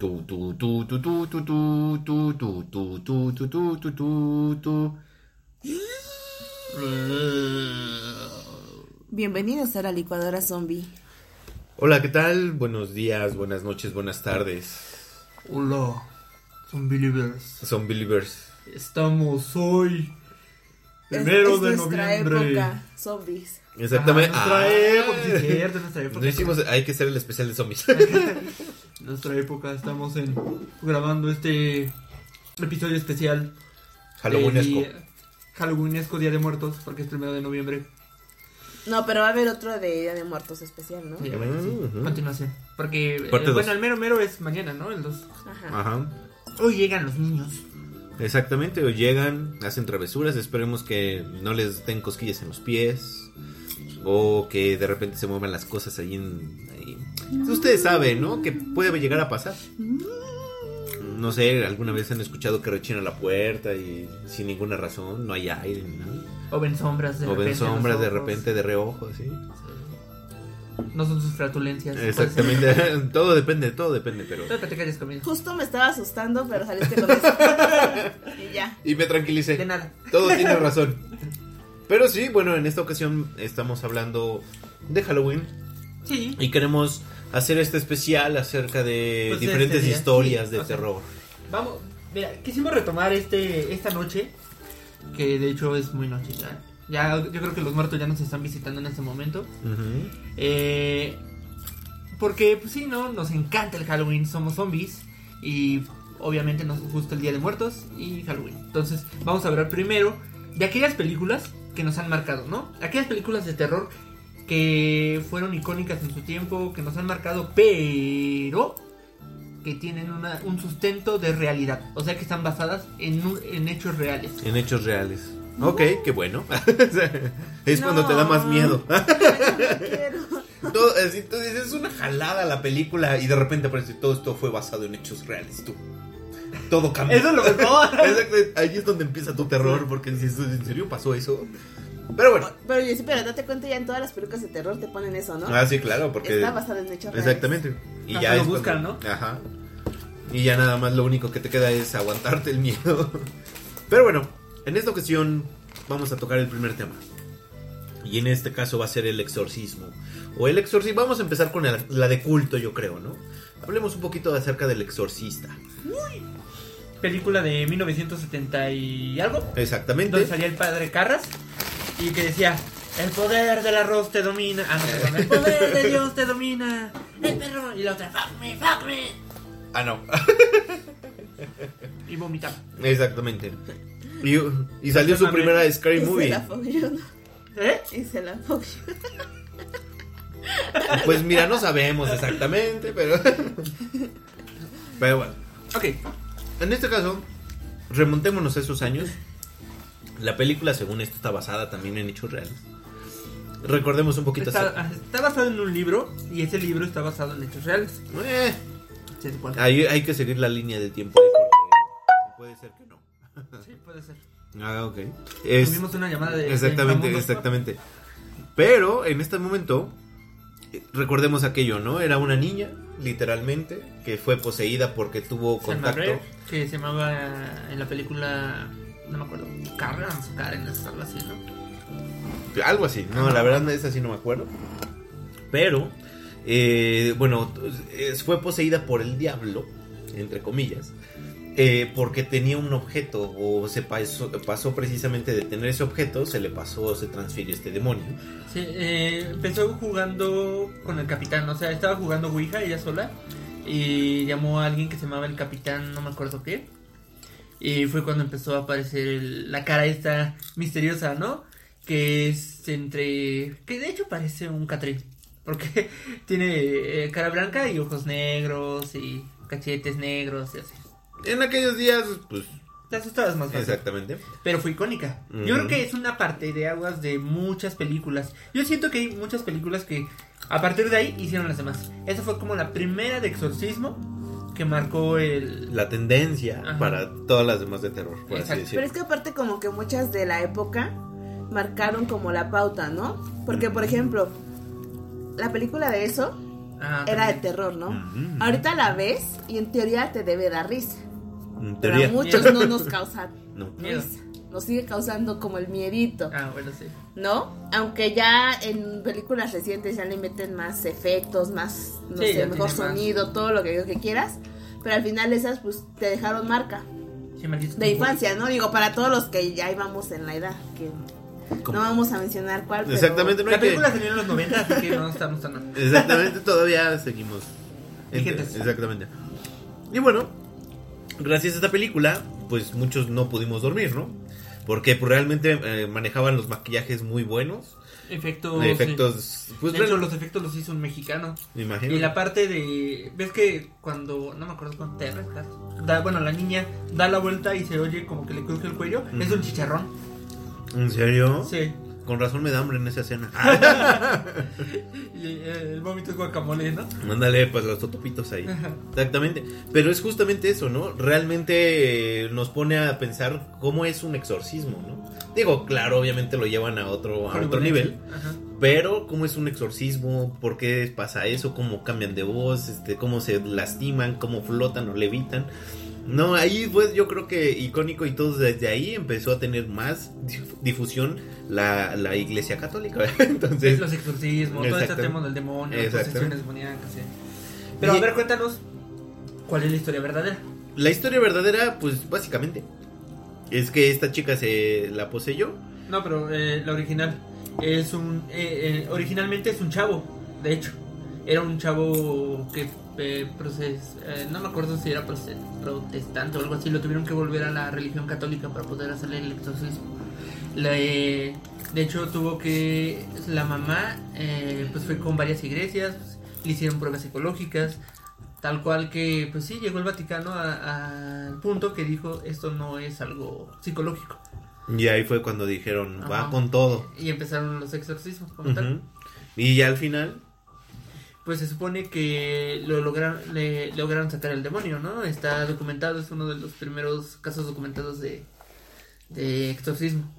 Tu, tu, tu, tu, tu, tu, tu, tu, tu, tu, tu, tu, tu, tu, tu, tu. Bienvenidos a la licuadora zombie. Hola, ¿qué tal? Buenos días, buenas noches, buenas tardes. Hola, son believers. Son believers. Estamos hoy, Es- primero es de nuestra noviembre. época, zombies. Exactamente. Ah, nuestra Ah. época, sí, es cierto, nuestra época. No hicimos, hay que hacer el especial de zombies. Nuestra época, estamos en, grabando este episodio especial. Halloweenesco. Halloweenesco, Día de Muertos, porque es primero de noviembre. No, pero va a haber otro de Día de Muertos especial, ¿no? Sí, ver, sí, Ujú. Continuación. Porque, eh, bueno, el mero mero es mañana, ¿no? El 2. Ajá. Ajá. Hoy llegan los niños. Exactamente, o llegan, hacen travesuras, esperemos que no les den cosquillas en los pies o que de repente se muevan las cosas ahí en... ahí. Ustedes saben, ¿no? Que puede llegar a pasar. No sé, alguna vez han escuchado que rechina la puerta y sin ninguna razón, no hay aire ni nada. O ven sombras de O ven repente. en los sombras de repente de reojo, así. Sí. No son sus flatulencias. puede ser. Exactamente, todo depende, todo depende, pero... Todo. Justo me estaba asustando, pero saliste con eso. y ya. Y me tranquilicé. De nada. Todo tiene razón. Pero sí, bueno, en esta ocasión estamos hablando de Halloween Sí. y queremos hacer este especial acerca de Pues diferentes este día, historias sí, de o sea, terror. Vamos, mira, quisimos retomar este esta noche, que de hecho es muy noche ya. Ya, yo creo que los muertos ya nos están visitando en este momento. Ujú. Eh, porque, pues sí, ¿no? Nos encanta el Halloween, somos zombies. Y obviamente nos gusta el Día de Muertos y Halloween. Entonces, vamos a hablar primero de aquellas películas que nos han marcado, ¿no? Aquellas películas de terror que fueron icónicas en su tiempo, que nos han marcado, pero que tienen una- un sustento de realidad. O sea, que están basadas en, un- en hechos reales. En hechos reales. Ok, qué bueno. es cuando te da más No. miedo. No. Todo, así, es una jalada la película y de repente aparece todo esto fue basado en hechos reales. Tú. Todo cambia. Eso es lo mejor. Exacto, ahí es donde empieza tu terror porque dices, ¿en serio pasó eso? Pero bueno. Pero yo sí, pero date cuenta ya en todas las películas de terror te ponen eso, ¿no? Ah, sí, claro, porque... Está basado en hechos reales. Exactamente. Y Hasta ya lo es buscan, cuando- Ajá. Y ya nada más lo único que te queda es aguantarte el miedo. Pero bueno, en esta ocasión vamos a tocar el primer tema. Y en este caso va a ser el exorcismo. O el exorcismo. Vamos a empezar con el- la de culto, yo creo, ¿no? Hablemos un poquito acerca del exorcista. Película de 1970 y algo. Exactamente. donde salía el padre Carras y que decía el poder del arroz te domina ah no perdón el poder de Dios te domina el perro y la otra fuck me fuck me Ah, no. y vomitaba Exactamente. Y, y salió su primera Scary Y se Movie. la ¿no? ¿eh? Y se la fogueó. Pues mira, no sabemos exactamente, pero. Pero bueno. ok En este caso, remontémonos a esos años. La película, según esto, está basada también en hechos reales. Recordemos un poquito. está, acerca- está basado en un libro y ese libro está basado en hechos reales Eh, ahí hay que seguir la línea del tiempo porque puede ser que no. sí puede ser Ah, ok. Es- tuvimos una llamada de exactamente, de exactamente. Pero en este momento, recordemos aquello, ¿no? Era una niña, literalmente, que fue poseída porque tuvo contacto. Que se llamaba en la película no me acuerdo Karen o Karen algo así ¿no? Algo así, no, la verdad esa sí no me acuerdo. Pero, eh, bueno, fue poseída por el diablo, entre comillas, eh, porque tenía un objeto, o se pasó, pasó precisamente de tener ese objeto, se le pasó, se transfirió este demonio. Sí, eh, empezó jugando con el capitán, o sea, estaba jugando Ouija ella sola y llamó a alguien que se llamaba el capitán, no me acuerdo qué. Y fue cuando empezó a aparecer el- la cara esta misteriosa, ¿no? Que es entre... que de hecho parece un Catrín, porque tiene eh, cara blanca y ojos negros y cachetes negros y así. En aquellos días, pues, Te asustabas más fácil. exactamente. Pero fue icónica. Ujú. Yo creo que es una parte de aguas de muchas películas. Yo siento que hay muchas películas que a partir de ahí hicieron las demás. Esa fue como la primera de exorcismo que marcó el... La tendencia Ajá. para todas las demás de terror, por así decirlo. Pero es que aparte como que muchas de la época marcaron como la pauta, ¿no? Porque, por ejemplo, la película de eso Ah, era de terror, ¿no? Ujú. Ahorita la ves y en teoría te debe dar risa. En Pero a muchos no nos causa No. Risa. Nos sigue causando como el miedito, Ah, bueno, sí. ¿no? Aunque ya en películas recientes ya le meten más efectos, más, no Sí, sé, mejor más. sonido, todo lo que, que quieras. Pero al final esas pues te dejaron marca Sí, de infancia, ¿no? Digo, para todos los que ya íbamos en la edad, que ¿Cómo? no vamos a mencionar cuál, pero... Exactamente, no hay La que... película salió en los 90, así que no estamos tan. Exactamente, todavía seguimos. Vigentes. Exactamente. Y bueno, gracias a esta película, pues muchos no pudimos dormir, ¿no? Porque pues, realmente eh, manejaban los maquillajes muy buenos. Efectos. efectos, sí. pues de hecho, bueno, los efectos los hizo un mexicano. me imagino. Y la parte de. ¿Ves que cuando. No me acuerdo cuando te da Bueno, la niña da la vuelta y se oye como que le cruje el cuello. Es un chicharrón. ¿En serio? Sí. Con razón me da hambre en esa escena. Y eh, el vómito es guacamole, ¿no? Mándale pues los totopitos ahí. Exactamente. Pero es justamente eso, ¿no? Realmente eh, nos pone a pensar cómo es un exorcismo, ¿no? Digo, claro, obviamente lo llevan a otro, a otro nivel. Ajá. Pero cómo es un exorcismo, por qué pasa eso, cómo cambian de voz, este, cómo se lastiman, cómo flotan o levitan. No, ahí fue yo creo que icónico y todo desde ahí empezó a tener más dif- difusión la, la iglesia católica. Entonces, Es los exorcismos, todo este tema del demonio, las posesiones demoníacas. sí. Pero Y- a ver, cuéntanos. ¿Cuál es la historia verdadera? la historia verdadera, pues básicamente, es que esta chica se la poseyó. No, pero eh, la original es un. eh, eh, originalmente es un chavo, de hecho. Era un chavo que. Eh, proces- eh, no me acuerdo si era protestante o algo así. Lo tuvieron que volver a la religión católica para poder hacerle el exorcismo. Eh, de hecho, tuvo que. La mamá, eh, pues fue con varias iglesias, le hicieron pruebas psicológicas. Tal cual que, pues sí, llegó el Vaticano al punto que dijo: Esto no es algo psicológico. Y ahí fue cuando dijeron, va Ajá. con todo. Y empezaron los exorcismos como tal. Ujú. Y ya al final, Pues se supone que lo lograron, le lograron sacar el demonio, ¿no? Está documentado, es uno de los primeros casos documentados de, de exorcismo.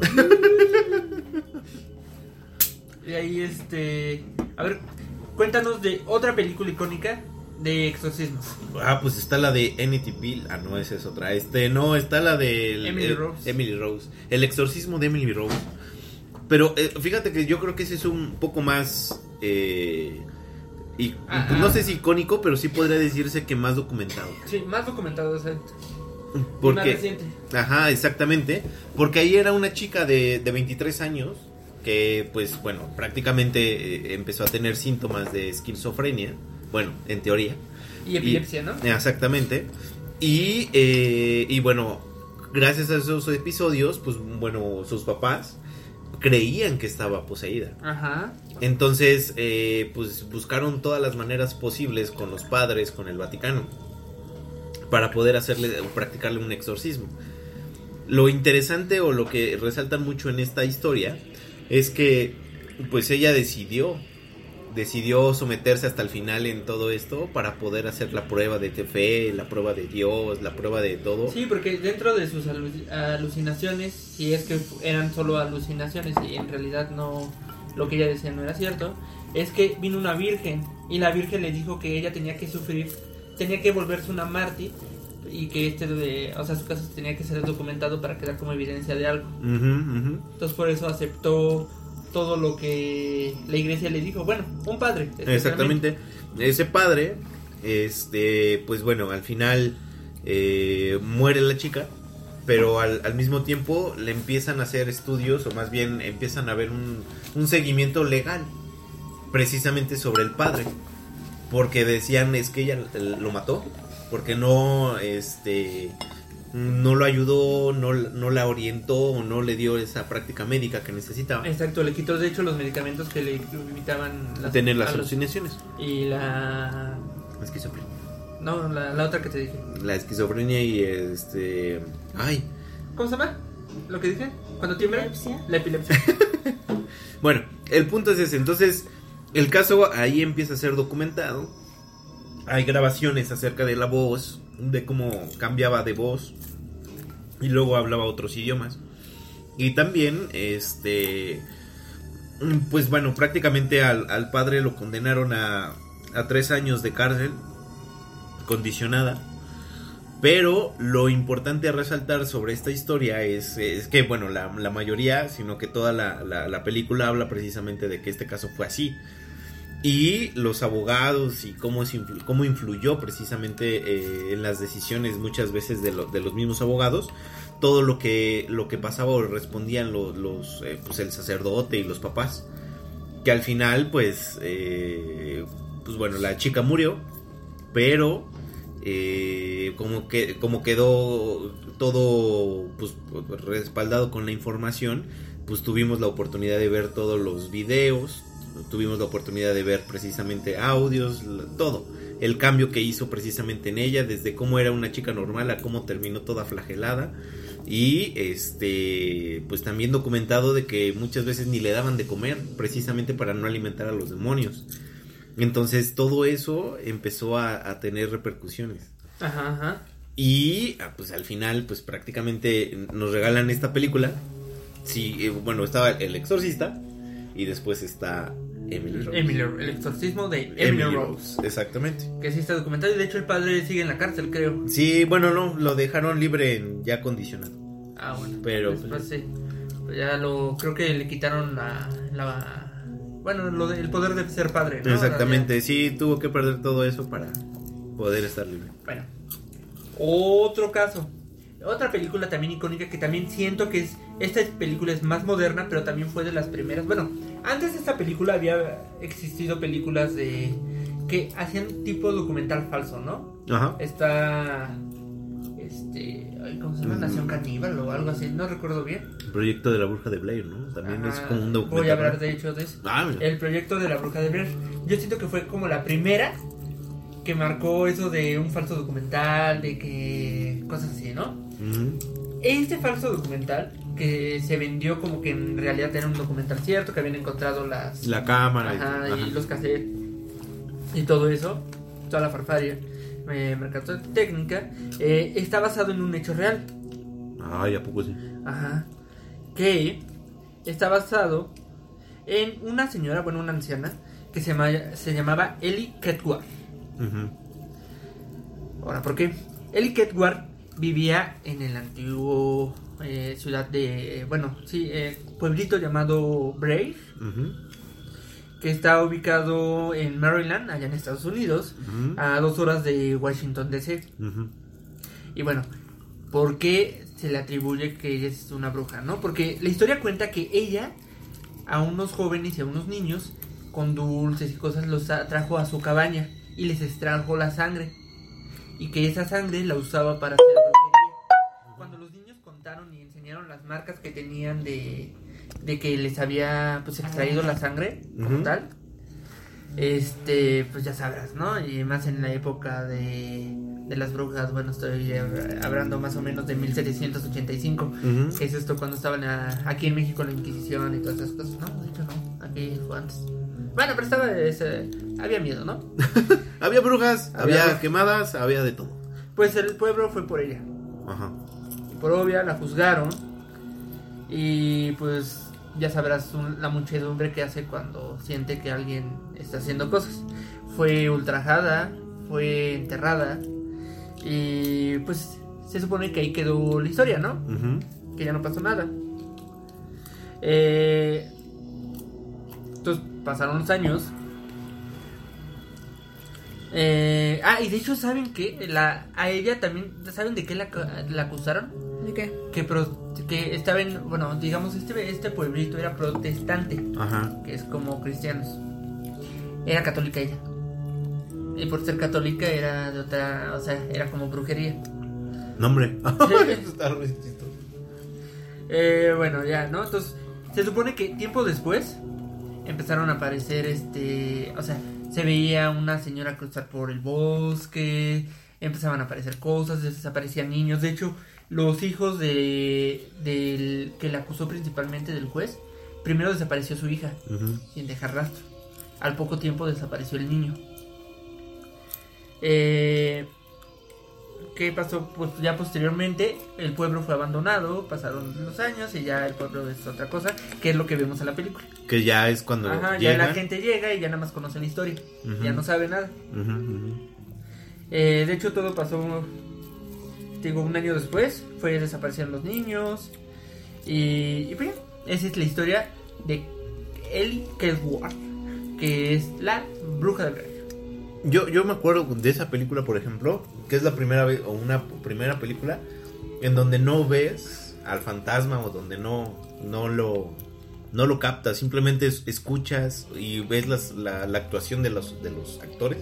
y ahí este... A ver, cuéntanos de otra película icónica de exorcismos. Ah, pues está la de NTP. Ah, no, esa es otra. Este, no, está la de Emily Rose. Emily Rose. El exorcismo de Emily Rose. Pero eh, fíjate que yo creo que ese es un poco más. eh, y, Ajá. no sé si icónico, pero sí podría decirse que más documentado. Sí, más documentado. Y más Porque, ajá, exactamente. Porque ahí era una chica de, de 23 años que, pues, bueno, prácticamente eh, empezó a tener síntomas de esquizofrenia. Bueno, en teoría. Y epilepsia, ¿no? Exactamente. Y, eh, y bueno, gracias a esos episodios, pues bueno, sus papás creían que estaba poseída. Ajá. Entonces, eh, pues buscaron todas las maneras posibles con los padres, con el Vaticano, para poder hacerle o practicarle un exorcismo. Lo interesante o lo que resaltan mucho en esta historia es que, pues ella decidió, decidió someterse hasta el final en todo esto para poder hacer la prueba de fe, la prueba de Dios, la prueba de todo. Sí, porque dentro de sus alu- alucinaciones, si es que eran solo alucinaciones y en realidad no lo que ella decía no era cierto, es que vino una virgen y la virgen le dijo que ella tenía que sufrir, tenía que volverse una mártir y que este de, o sea, su caso tenía que ser documentado para quedar como evidencia de algo. Entonces por eso aceptó todo lo que la iglesia le dijo, bueno, un padre. Exactamente. Ese padre, este, pues bueno, al final eh, muere la chica, pero al, al mismo tiempo le empiezan a hacer estudios, o más bien empiezan a ver un, un seguimiento legal, precisamente sobre el padre, porque decían es que ella lo mató, porque no, este, no lo ayudó, no, no la orientó, o no le dio esa práctica médica que necesitaba. Exacto, le quitó de hecho los medicamentos que le evitaban las, Tener las alucinaciones. Y la... Esquizofrenia. No, la, la otra que te dije. La esquizofrenia y este. Ay. ¿Cómo se llama? ¿Lo que dije? ¿Cuando tiembla? Epilepsia. La epilepsia. Bueno, el punto es ese. Entonces, el caso ahí empieza a ser documentado. Hay grabaciones acerca de la voz, de cómo cambiaba de voz. Y luego hablaba otros idiomas. Y también, este. Pues bueno, prácticamente al, padre lo condenaron a, tres años de cárcel condicionada. Pero lo importante a resaltar sobre esta historia es, que, bueno, la, mayoría, sino que toda la película habla precisamente de que este caso fue así. Y los abogados y cómo, es influ- cómo influyó precisamente eh, en las decisiones muchas veces de, lo- de los mismos abogados. Todo lo que, lo que pasaba o respondían los, los, eh, pues el sacerdote y los papás. Que al final, pues, eh, pues bueno, la chica murió, pero eh, como que como quedó todo pues respaldado con la información pues tuvimos la oportunidad de ver todos los videos tuvimos la oportunidad de ver precisamente audios todo el cambio que hizo precisamente en ella desde cómo era una chica normal a cómo terminó toda flagelada y este pues también documentado de que muchas veces ni le daban de comer precisamente para no alimentar a los demonios entonces todo eso empezó a, a tener repercusiones. Ajá, ajá. Y ah, pues al final pues prácticamente nos regalan esta película. Sí, eh, bueno, estaba El Exorcista y después está Emily Rose. Emily, el exorcismo de Emily, Emily Rose. Rose, exactamente. Que sí está documentado y de hecho el padre sigue en la cárcel, creo. Sí, bueno, no, lo dejaron libre en- ya condicionado. Ah, bueno. Pero, pues, sí. Pues ya lo. Creo que le quitaron la. la bueno, lo de- el poder de ser padre, ¿no? Exactamente, sí, tuvo que perder todo eso para poder estar libre. Bueno, otro caso. Otra película también icónica que también siento que es. Esta película es más moderna, pero también fue de las primeras. Bueno, antes de esta película había existido películas de. que hacían tipo documental falso, ¿no? Ajá. Está. Este. ¿Cómo se llama? Mm. Nación Caníbal o algo así, no recuerdo bien. El proyecto de la bruja de Blair, ¿no? También es como un documental. Voy a hablar ¿no? de hecho de eso. Ah, mira. El proyecto de la bruja de Blair. Yo siento que fue como la primera que marcó eso de un falso documental, de que cosas así, ¿no? Este falso documental que se vendió como que en realidad era un documental cierto, que habían encontrado las La cámara. y- ajá, y ajá. los cassettes y todo eso, toda la farfaria, eh, mercadotecnia, eh, está basado en un hecho real. Ay, ¿a poco sí? Ajá. Que está basado en una señora, bueno, una anciana, que se, llama- se llamaba Ellie Ketwar. Ahora, ¿por qué? Ellie Ketwar vivía en el antiguo eh, ciudad de, bueno, sí, eh, pueblito llamado Brave, que está ubicado en Maryland, allá en Estados Unidos, a dos horas de Washington DC. Y bueno, ¿por qué se le atribuye que ella es una bruja, no? Porque la historia cuenta que ella a unos jóvenes y a unos niños con dulces y cosas los trajo a su cabaña y les extrajo la sangre. Y que esa sangre la usaba para marcas que tenían de, de que les había pues extraído la sangre como Ujú. tal, este, pues ya sabrás, ¿no? Y más en la época de, de las brujas, bueno, estoy eh, hablando más o menos de 1785. Ujú. Que es esto cuando estaban a- aquí en México la Inquisición y todas esas cosas. No, de hecho no, aquí fue antes. Bueno, pero estaba, ese- había miedo, ¿no? Había brujas, Había había, quemadas, había de todo. Pues el pueblo fue por ella. Ajá. Por obvia, la juzgaron. Y pues ya sabrás un- la muchedumbre que hace cuando siente que alguien está haciendo cosas. Fue ultrajada, fue enterrada. Y pues se supone que ahí quedó la historia, ¿no? Que ya no pasó nada. Eh, entonces pasaron los años. Eh, ah, y de hecho, ¿saben que la, A ella también, ¿saben de qué la, la acusaron? ¿De qué? Que, pro- que estaba en, bueno, digamos, este, este pueblito era protestante, Ajá. que es como cristianos. Era católica ella. Y por ser católica era de otra, o sea, era como brujería. Nombre. Eh, bueno, ya, ¿no? Entonces, se supone que tiempo después empezaron a aparecer, este, o sea, se veía una señora cruzar por el bosque, empezaban a aparecer cosas, desaparecían niños. De hecho, los hijos de, del que la acusó principalmente del juez, primero desapareció su hija, sin dejar rastro. Al poco tiempo desapareció el niño. Eh, ¿Qué pasó? Pues ya posteriormente el pueblo fue abandonado, pasaron los años y ya el pueblo es otra cosa, que es lo que vemos en la película. Que ya es cuando Ajá, ya la gente llega y ya nada más conoce la historia, ya no sabe nada. Eh, de hecho, todo pasó, digo, un año después. Fue desaparecieron los niños. Y, y pues, esa es la historia de Ellie Kedward, que es la bruja del rey. Yo, yo me acuerdo de esa película, por ejemplo, que es la primera vez, o una primera película, en donde no ves al fantasma o donde no, no lo no lo captas, simplemente es- escuchas y ves las- la, la actuación de los, de los actores,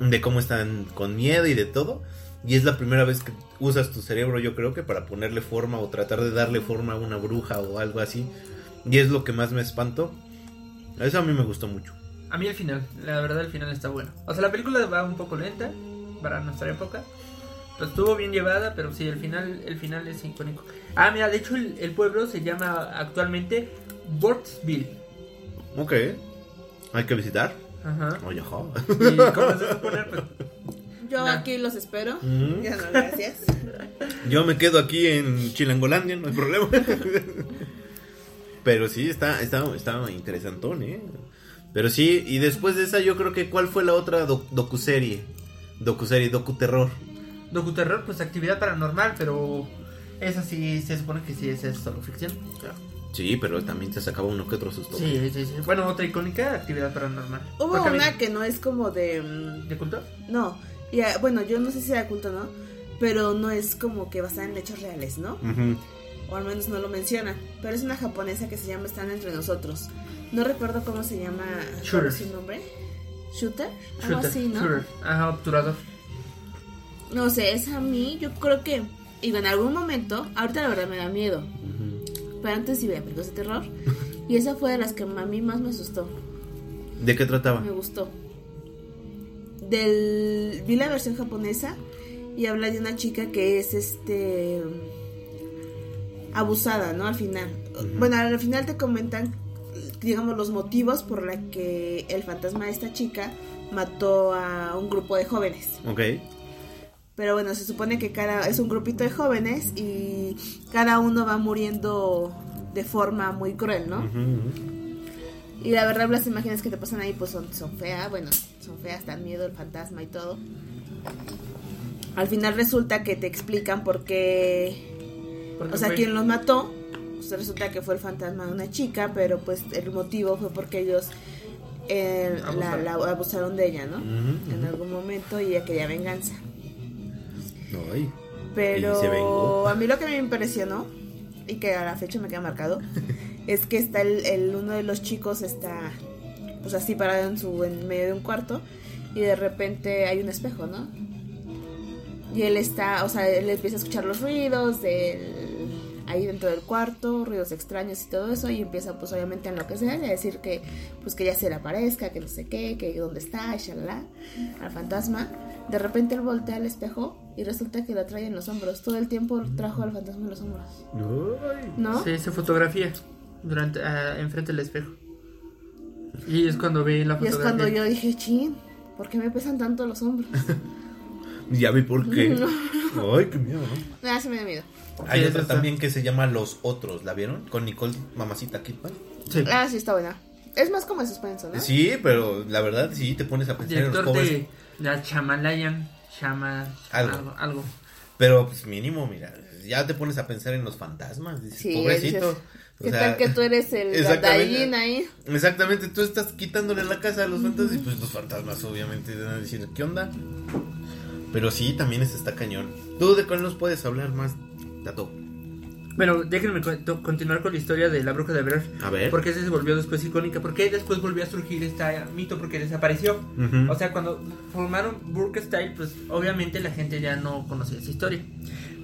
de cómo están con miedo y de todo. Y es la primera vez que usas tu cerebro, yo creo que para ponerle forma o tratar de darle forma a una bruja o algo así. Y es lo que más me espantó. Eso a mí me gustó mucho. A mí el final, la verdad el final está bueno. O sea, la película va un poco lenta para nuestra época. Pues estuvo bien llevada, pero sí, el final, el final es icónico. Ah, mira, de hecho el, el pueblo se llama actualmente Bortsville. Ok. Hay que visitar. Ajá. Oye, jo. Y como se supone, pues, Yo Nah. aquí los espero. Mm. Ya no, gracias. Yo me quedo aquí en Chilangolandia, no hay problema. Pero sí, está, está, está interesantón, ¿eh? Pero sí, y después de esa yo creo que ¿cuál fue la otra doc- docuserie? Docuserie, docuterror. Docuterror, pues actividad paranormal, pero esa sí se supone que sí esa es solo ficción. Sí, pero también te sacaba uno que otro susto. Sí, sí, sí. Bueno, otra icónica, actividad paranormal. Hubo Porque a mí- una que no es como de. ¿De culto? No, ya, bueno, yo no sé si era culto o no, pero no es como que basada en hechos reales, ¿no? O al menos no lo mencionan. Pero es una japonesa que se llama Están entre nosotros. No recuerdo cómo se llama. ¿Cuál Shooter. es su nombre? ¿Shooter? Algo Shooter, así, ¿no? shooter. Ajá, obturador. No sé, es a mí, yo creo que. Y en algún momento, ahorita la verdad me da miedo. Pero antes sí veía películas de terror. Y esa fue de las que a mí más me asustó. ¿De qué trataba? Me gustó. Del, vi la versión japonesa y habla de una chica que es este abusada, ¿no? Al final. Bueno, al final te comentan, digamos, los motivos por la que el fantasma de esta chica mató a un grupo de jóvenes. Ok. Pero bueno, se supone que cada es un grupito de jóvenes y cada uno va muriendo de forma muy cruel, ¿no? Y la verdad las imágenes que te pasan ahí pues son, son feas, bueno, son feas, dan miedo el fantasma y todo. Al final resulta que te explican por qué, Porque o sea, fue- quién los mató. O sea, resulta que fue el fantasma de una chica, pero pues el motivo fue porque ellos eh, la, Abusaron. la abusaron de ella, ¿no? En algún momento y ella quería venganza. Ay. Pero a mí lo que me impresionó y que a la fecha me queda marcado es que está el, el- uno de los chicos está pues así parado en su en medio de un cuarto y de repente hay un espejo, ¿no? Y él está, o sea, él empieza a escuchar los ruidos del ahí dentro del cuarto, ruidos extraños y todo eso y empieza pues obviamente a enloquecer y a decir que pues que ya se le aparezca, que no sé qué, que dónde está, y shalala, al fantasma. De repente él voltea al espejo y resulta que lo trae en los hombros. Todo el tiempo trajo al fantasma en los hombros. Ay. ¿No? Sí, se fotografía durante, ah, enfrente del espejo. Y es cuando ve la Y es fotografía. cuando yo dije, chin, ¿por qué me pesan tanto los hombros? Ya vi por qué. Ay, qué miedo, ¿no? Ah, se me da miedo. Hay Sí, otra está. también que se llama Los Otros, ¿la vieron? Con Nicole Mamacita Kidman. Sí. Ah, sí, está buena. Es más como de suspenso, ¿no? Sí, pero la verdad sí te pones a pensar en los Director pobres. de la Chamalayan. Chama. Algo. Algo. algo. Pero pues mínimo, mira, ya te pones a pensar en los fantasmas, dices, Sí, pobrecito. O ¿Qué sea, tal que tú eres el gallín ahí? Exactamente, tú estás quitándole la casa a los fantasmas y pues los fantasmas obviamente van a decir, ¿qué onda? Pero sí, también este está cañón. ¿Tú de cuál nos puedes hablar más, Tato? Bueno, déjenme continuar con la historia de la bruja de Blair. A ver. Porque esa se volvió después icónica. Porque después volvió a surgir este mito porque desapareció. Ujú. O sea, cuando formaron Burke Style, pues obviamente la gente ya no conocía esa historia.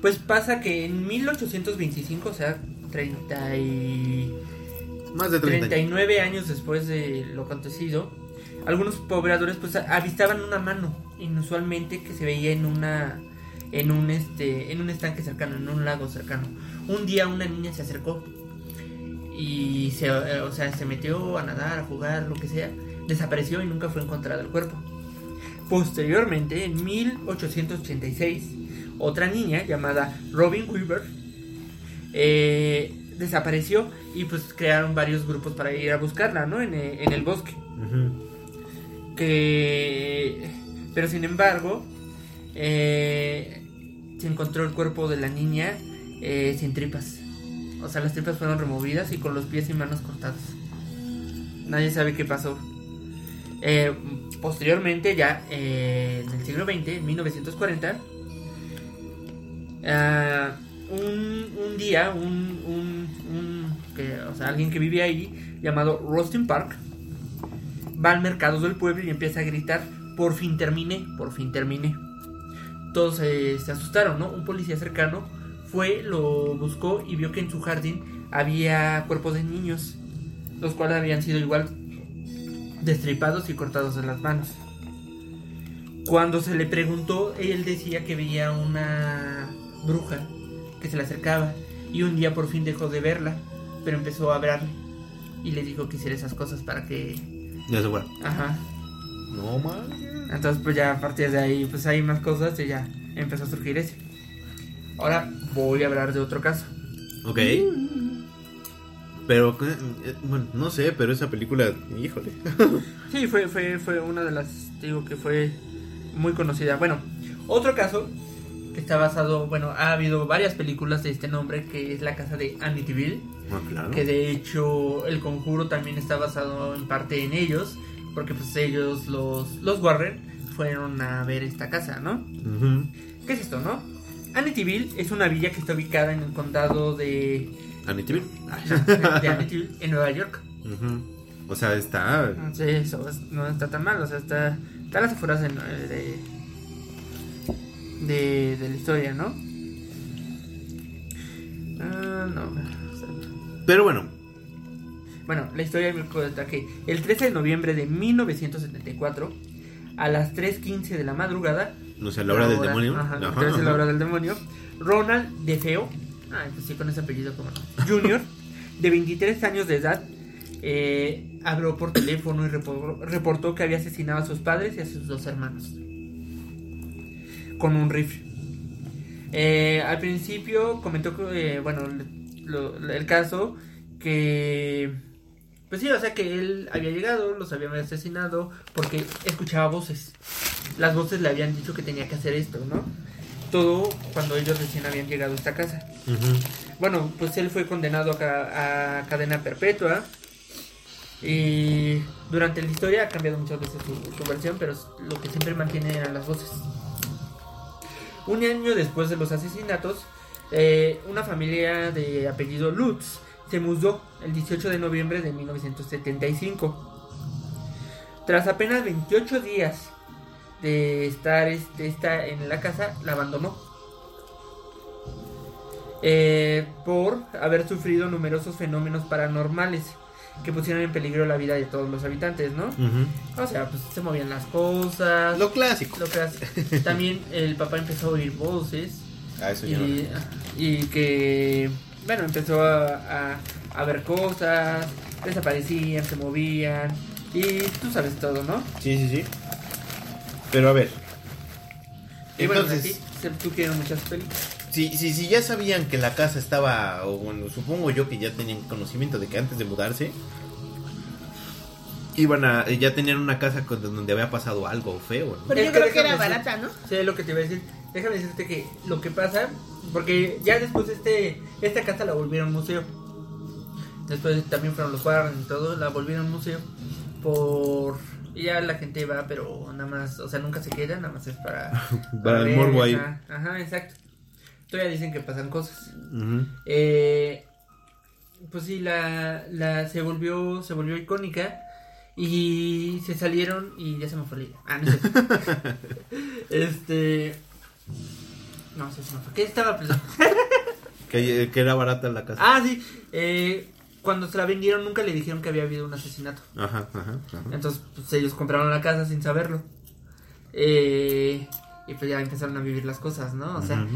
Pues pasa que en 1825, o sea, 30 y... Más de 30 años. 39 años después de lo acontecido, algunos pobladores pues avistaban una mano inusualmente que se veía en una en un este en un estanque cercano, en un lago cercano. Un día una niña se acercó y se o sea, se metió a nadar, a jugar, lo que sea, desapareció y nunca fue encontrado el cuerpo. Posteriormente, en 1886, otra niña llamada Robin Weaver eh, desapareció y pues crearon varios grupos para ir a buscarla, ¿no? En, eh, en el bosque. Que... Pero sin embargo, eh, se encontró el cuerpo de la niña eh, sin tripas. O sea, las tripas fueron removidas y con los pies y manos cortados. Nadie sabe qué pasó. Eh, posteriormente, ya en el siglo XX, en 1940, ah, un, un día, un, un- o sea, alguien que vivía ahí, llamado Rustin Park, va al mercado del pueblo y empieza a gritar, por fin terminé, por fin terminé. Todos eh, se asustaron, ¿no? Un policía cercano fue, lo buscó y vio que en su jardín había cuerpos de niños, los cuales habían sido igual destripados y cortados en las manos. Cuando se le preguntó, él decía que veía una bruja que se le acercaba y un día por fin dejó de verla, pero empezó a hablarle y le dijo que hiciera esas cosas para que... Ya se fuera. Ajá. No, man. Entonces pues ya a partir de ahí pues hay más cosas y ya empezó a surgir ese. Ahora voy a hablar de otro caso. Ok. Pero, eh, bueno, no sé, pero esa película, híjole. Sí, fue, fue, fue una de las, digo que fue muy conocida. Bueno, otro caso que está basado, bueno, ha habido varias películas de este nombre que es la casa de Amityville. Ah, claro. Que de hecho el conjuro también está basado en parte en ellos. Porque pues ellos, los, los Warren, fueron a ver esta casa, ¿no? Ujú. ¿Qué es esto, no? Amityville es una villa que está ubicada en el condado de, Amityville. de Amityville, en Nueva York. Ujú. O sea, está. Sí, eso es- no está tan mal, o sea, está, está a las afueras de, de, de, de la historia, ¿no? Ah, no, Pero bueno, Bueno, la historia me cuenta que el 13 de noviembre de 1974, a las 3.15 de la madrugada, no sé, la hora del demonio. Ajá, la hora del demonio. Ronald DeFeo, ay, pues sí, con ese apellido, como no. Junior, de 23 años de edad, eh, habló por teléfono y repo- reportó que había asesinado a sus padres y a sus dos hermanos con un rifle. Eh, al principio comentó que, eh, bueno, lo- lo- el caso que, pues sí, o sea que él había llegado, los había asesinado porque escuchaba voces. Las voces le habían dicho que tenía que hacer esto, ¿no? Todo cuando ellos recién habían llegado a esta casa. Bueno, pues él fue condenado a, ca- a cadena perpetua. Y durante la historia ha cambiado muchas veces su, su versión, pero lo que siempre mantiene eran las voces. Un año después de los asesinatos, eh, una familia de apellido Lutz se mudó el 18 de noviembre de 1975. Tras apenas 28 días de estar este, en la casa, la abandonó. Eh, por haber sufrido numerosos fenómenos paranormales que pusieron en peligro la vida de todos los habitantes, ¿no? Ujú. O sea, pues se movían las cosas. Lo clásico. lo También el papá empezó a oír voces Ah, eso no. y, y que, bueno, empezó a, a, a ver cosas, desaparecían, se movían y tú sabes todo, ¿no? Sí, sí, sí. Pero a ver. Y bueno, Entonces, así se tuvieron muchas películas. Si, si, si ya sabían que la casa estaba, o bueno, supongo yo que ya tenían conocimiento de que antes de mudarse, iban a, ya tenían una casa con- donde había pasado algo feo, ¿no? Pero yo creo que era barata, ¿no? Sí, lo que te iba a decir. Déjame decirte que lo que pasa, porque ya después este, esta casa la volvieron museo. Después también fueron los Warren y todo, la volvieron museo. Por. y Ya la gente va, pero nada más, o sea, nunca se queda, nada más es para. Para el ver, morbo ahí. Ajá, exacto. Todavía dicen que pasan cosas. Eh, pues sí, la, la se volvió se volvió icónica y se salieron y ya se me fue la idea. Ah, no sé. este no sé si me fue. ¿Qué estaba pensando? Que, que era barata la casa. Ah, sí. Eh, cuando se la vendieron nunca le dijeron que había habido un asesinato. Ajá, ajá, ajá. Entonces, pues ellos compraron la casa sin saberlo. Eh, y pues ya empezaron a vivir las cosas, ¿no? O sea.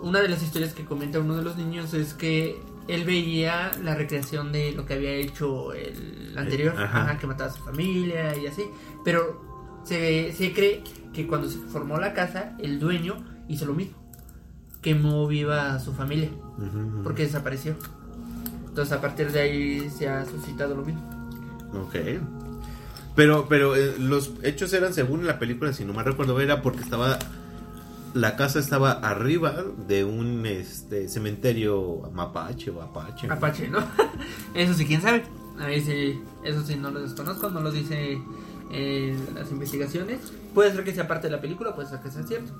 Una de las historias que comenta uno de los niños es que él veía la recreación de lo que había hecho el anterior, Eh, ajá. ajá, que mataba a su familia y así, pero Se, se cree que cuando se formó la casa, el dueño hizo lo mismo. Quemó viva a su familia. Porque desapareció. Entonces a partir de ahí se ha suscitado lo mismo. Ok. Pero, pero eh, los hechos eran según la película, si no me recuerdo, era porque estaba. La casa estaba arriba de un este, cementerio mapache o apache. Apache, ¿no? Eso sí, quién sabe. Ahí sí, eso sí, no lo desconozco, no lo dice en las investigaciones. Puede ser que sea parte de la película, puede ser que sea cierto.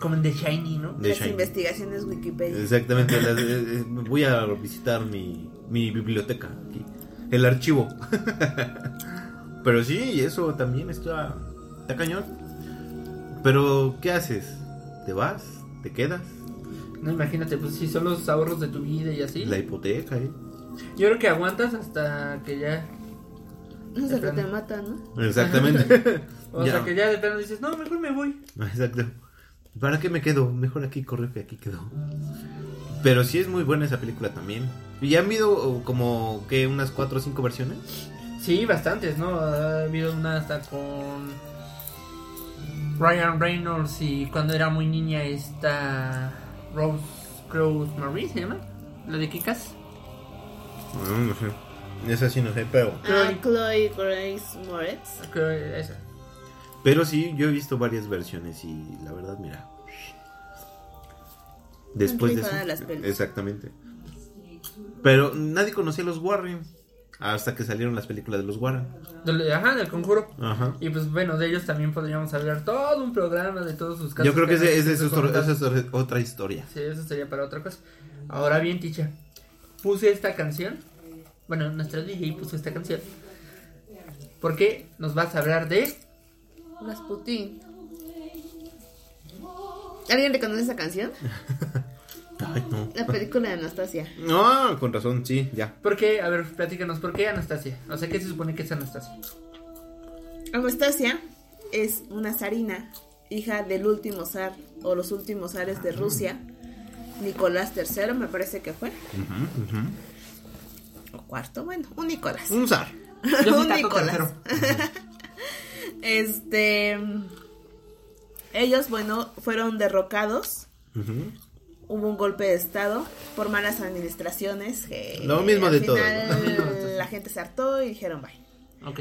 Como en The Shiny, ¿no? Las Shiny. investigaciones Wikipedia. Exactamente. las- eh, eh, voy a visitar mi, mi biblioteca aquí. El archivo. pero sí, eso también está, está cañón. Pero, ¿qué haces? ¿Te vas? ¿Te quedas? No, imagínate, pues si son los ahorros de tu vida y así. La hipoteca, ¿eh? Yo creo que aguantas hasta que ya. No sé que te matan, ¿no? Exactamente. O Ya. sea que ya de plano dices, no, mejor me voy. Exacto. ¿Para qué me quedo? Mejor aquí corre que aquí quedo. Pero sí es muy buena esa película también. ¿Y han habido como que unas cuatro o cinco versiones? Sí, bastantes, ¿no? Ha habido una hasta con Ryan Reynolds y cuando era muy niña esta Rose Cruz Marie, ¿se llama? La de Kikas. No, no sé. Esa sí no sé, pero. Ah, Chloe Grace Moretz. Creo que esa. Pero sí, yo he visto varias versiones y la verdad, mira. Después de eso. las. Exactamente. Pero nadie conocía a los Warren. Hasta que salieron las películas de los Warren. Ajá, del conjuro. Ajá. Y pues bueno, de ellos también podríamos hablar todo un programa de todos sus casos. Yo creo que ese, han- ese es, esa es otra historia. Sí, eso sería para otra cosa. Ahora bien, Ticha, puse esta canción. Bueno, nuestra DJ puso esta canción. Porque nos vas a hablar de. Rasputin. ¿Alguien reconoce esa canción? Ay, no. La película de Anastasia. No, con razón, sí, ya. ¿Por qué? A ver, platícanos, ¿por qué Anastasia? O sea, ¿qué se supone que es Anastasia? Anastasia es una zarina, hija del último zar o los últimos zares de Rusia, Nicolás III, me parece que fue. O cuarto, bueno, un Nicolás. Un zar. Un Nicolás. Tercero. Este. Ellos, bueno, fueron derrocados. Ujú. Hubo un golpe de estado por malas administraciones. Lo mismo al de todo. La gente se hartó y dijeron bye. Ok.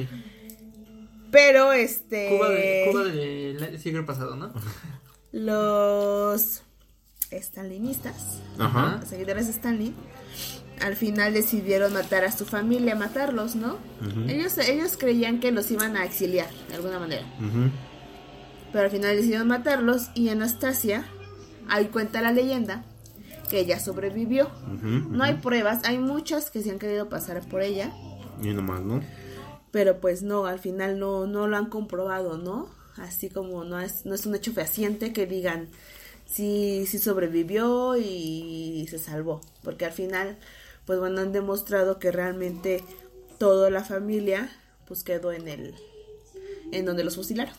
Pero este. Cuba, de, Cuba del siglo pasado, ¿no? Los stalinistas, Ajá. seguidores de Stalin, al final decidieron matar a su familia, matarlos, ¿no? Ellos, ellos creían que los iban a exiliar de alguna manera. Pero al final decidieron matarlos y Anastasia, ahí cuenta la leyenda, que ella sobrevivió. No hay pruebas, hay muchas que se han querido pasar por ella, Y nomás, ¿no? pero pues no, al final no, no lo han comprobado, ¿no? Así como no es, no es un hecho fehaciente que digan sí, sí sobrevivió y se salvó, porque al final, pues bueno, han demostrado que realmente toda la familia pues quedó en el, en donde los fusilaron.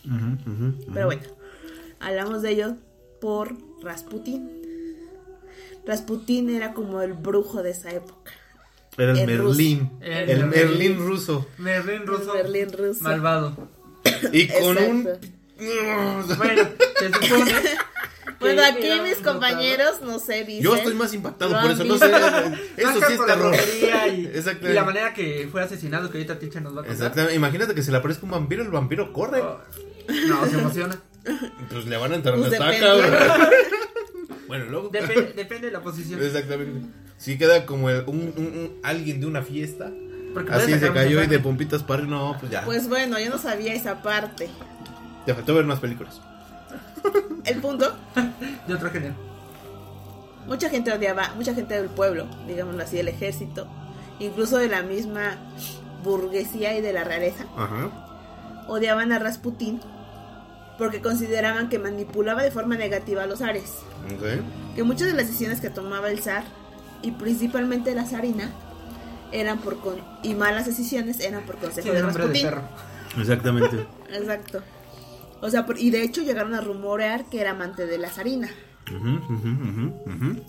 Pero bueno, hablamos de ello por Rasputín. Rasputín era como el brujo de esa época. Era el el Merlín. El El Merlín. Merlín ruso. Merlín ruso. Merlín ruso. Malvado. Y con Exacto. un. Bueno, se supone. Bueno, aquí mis compañeros, no sé, dicen. Yo estoy más impactado por eso. No sé. Eso sí es la terror. y la manera que fue asesinado, que ahorita Ticha nos va a contar. Exactamente. Imagínate que se le aparezca un vampiro, el vampiro corre. Oh, No, se emociona. Pues le van a entrar Pues la güey. Bueno, luego. Depende, depende de la posición. Exactamente. Si queda como el- un, un- un- alguien de una fiesta. Porque Así se cayó y de pompitas para. No, pues ya. Pues bueno, yo no sabía esa parte. Te faltó ver más películas. El punto, De otro género. mucha gente odiaba, mucha gente del pueblo, digámoslo así, del ejército, incluso de la misma burguesía y de la realeza, Ajá. odiaban a Rasputín porque consideraban que manipulaba de forma negativa a los zares. Ok. que muchas de las decisiones que tomaba el zar y principalmente la zarina eran por con y malas decisiones eran por consejo Tiene de Rasputín. Exactamente. Exacto. O sea, por- y de hecho llegaron a rumorear que era amante de la zarina. Ujú, ujú, ujú.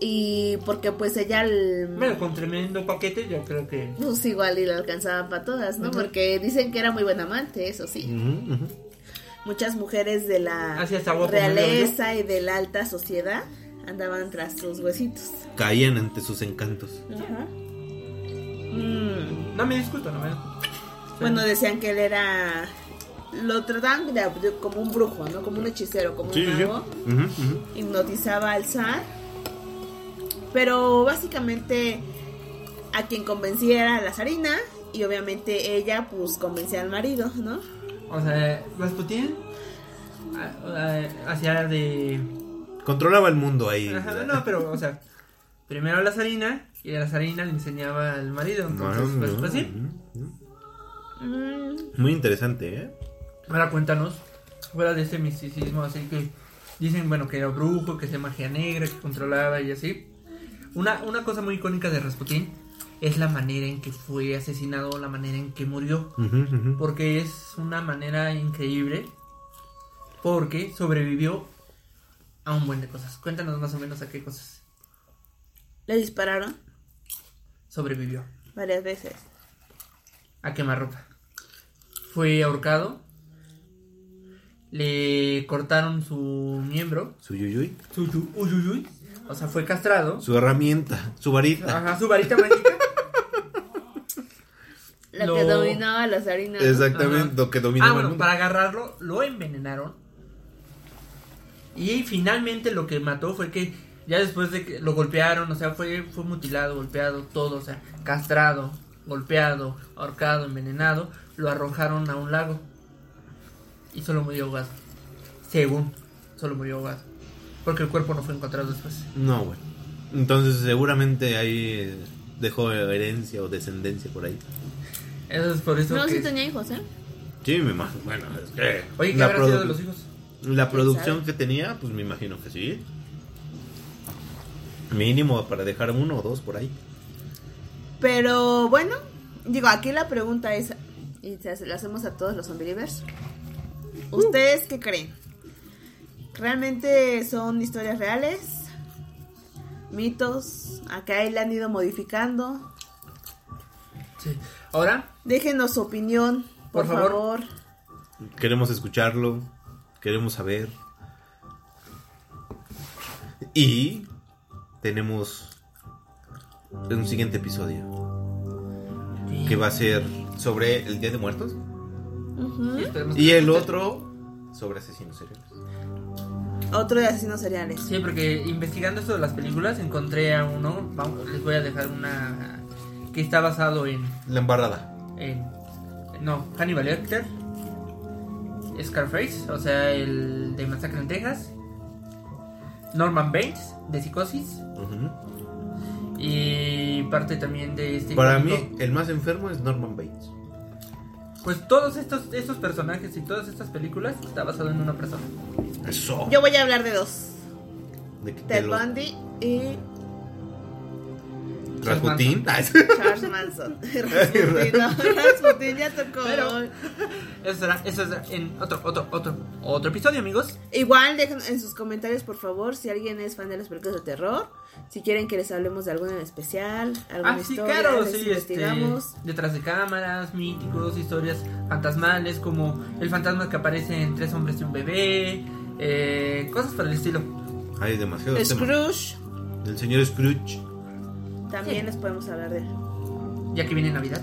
Y porque pues ella el- Bueno, con tremendo paquete, yo creo que. pues igual y la alcanzaba para todas, ¿no? Porque dicen que era muy buen amante, eso sí. Muchas mujeres de la. Digo realeza y de la alta sociedad andaban tras sus huesitos. Caían ante sus encantos. Ajá. Mm, No me discuto, no me discuto. Bueno, decían que él era... Lo trataban de- de- como un brujo, ¿no? Como un hechicero, como Sí, un sí, sí. mago. Ujú. hipnotizaba al zar. Pero básicamente a quien convencía era la zarina y obviamente ella pues convencía al marido, ¿no? O sea, Rasputin ah, ah, hacía de. Controlaba el mundo ahí. Ajá, no, pero, o sea, primero la zarina y la zarina le enseñaba al marido. Entonces, pues, pues sí. Muy interesante, ¿eh? Ahora cuéntanos, fuera de ese misticismo, así que dicen, bueno, que era brujo, que hacía magia negra, que controlaba y así. Una, una cosa muy icónica de Rasputin es la manera en que fue asesinado, la manera en que murió. Porque es una manera increíble. Porque sobrevivió a un buen de cosas. Cuéntanos más o menos a qué cosas le dispararon sobrevivió. varias veces. A quemarropa. Fue ahorcado. Le cortaron su miembro. Su yuyuy. Su yu- uyuyuy. O sea, fue castrado. Su herramienta. Su varita. Ajá, su varita mágica. La Lo- que dominaba a la zarina. ¿no? Exactamente, Ajá. lo que dominaba Ah, el bueno, mundo. para agarrarlo, lo envenenaron. Y finalmente lo que mató fue que ya después de que lo golpearon, o sea, fue, fue mutilado, golpeado, todo, o sea, castrado, golpeado, ahorcado, envenenado, lo arrojaron a un lago. Y solo murió ahogado. Según, solo murió ahogado. Porque el cuerpo no fue encontrado después. No, güey. Entonces seguramente ahí eh, dejó herencia o descendencia por ahí. Eso es por eso No, que... sí tenía hijos, ¿eh? Sí, me imagino. Bueno, es que Oye, ¿qué la, habrá sido produ- de los hijos? la producción sabe? que tenía, pues me imagino que sí. Mínimo para dejar uno o dos por ahí. Pero bueno, digo, aquí la pregunta es, y se la hacemos a todos los unbelievers. ¿Ustedes qué creen? ¿Realmente son historias reales? ¿Mitos? ¿Acá le han ido modificando? Sí. Ahora, Déjenos su opinión, por, Por favor. favor. Queremos escucharlo, queremos saber. Y tenemos un siguiente episodio que va a ser sobre el Día de Muertos y el otro sobre asesinos seriales. Otro de asesinos seriales. Sí, porque investigando esto de las películas encontré a uno, vamos, les voy a dejar una que está basado en, La embarrada. en no, Hannibal Lecter, Scarface, o sea, el de Masacre en Texas, Norman Bates de Psicosis Ujú. y parte también de este Para mí, el más enfermo es Norman Bates. pues todos estos estos personajes y todas estas películas está basado en una persona. Eso. Yo voy a hablar de dos. De Ted lo- Bundy y Rasputín. Ah, Charles Manson. Rasputin, no, Rasputin ya tocó. Pero- Eso será, eso será en otro otro otro otro episodio, amigos. Igual dejen en sus comentarios, por favor, si alguien es fan de las películas de terror, si quieren que les hablemos de alguna en especial, alguna Ah, sí, historia, claro, les sí, este, investigamos. detrás de cámaras, míticos, historias fantasmales, como el fantasma que aparece en Tres hombres y un bebé, eh, cosas por el estilo. Hay demasiados temas. Scrooge, El señor Scrooge. También Sí. les podemos hablar de él. Ya que viene Navidad.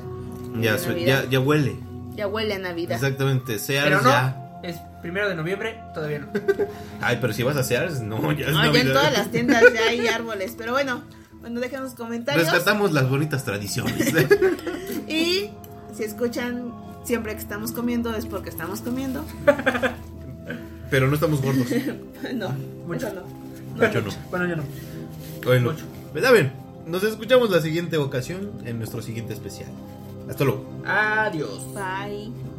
Ya, su- Navidad. ya, ya huele. Ya huele a Navidad. Exactamente. Sears no, ya. es primero de noviembre, todavía no. Ay, pero si vas a Sears, no, ya es No, ya en Navidad. todas las tiendas ya hay árboles, pero bueno, bueno, dejen sus comentarios. Rescatamos las bonitas tradiciones. Y si escuchan siempre que estamos comiendo es porque estamos comiendo. pero no estamos gordos. No, Mucho. eso no. Yo no. Bueno, yo no. Bueno, Mucho. está bien. Nos escuchamos la siguiente ocasión en nuestro siguiente especial. Hasta luego. Adiós. Bye.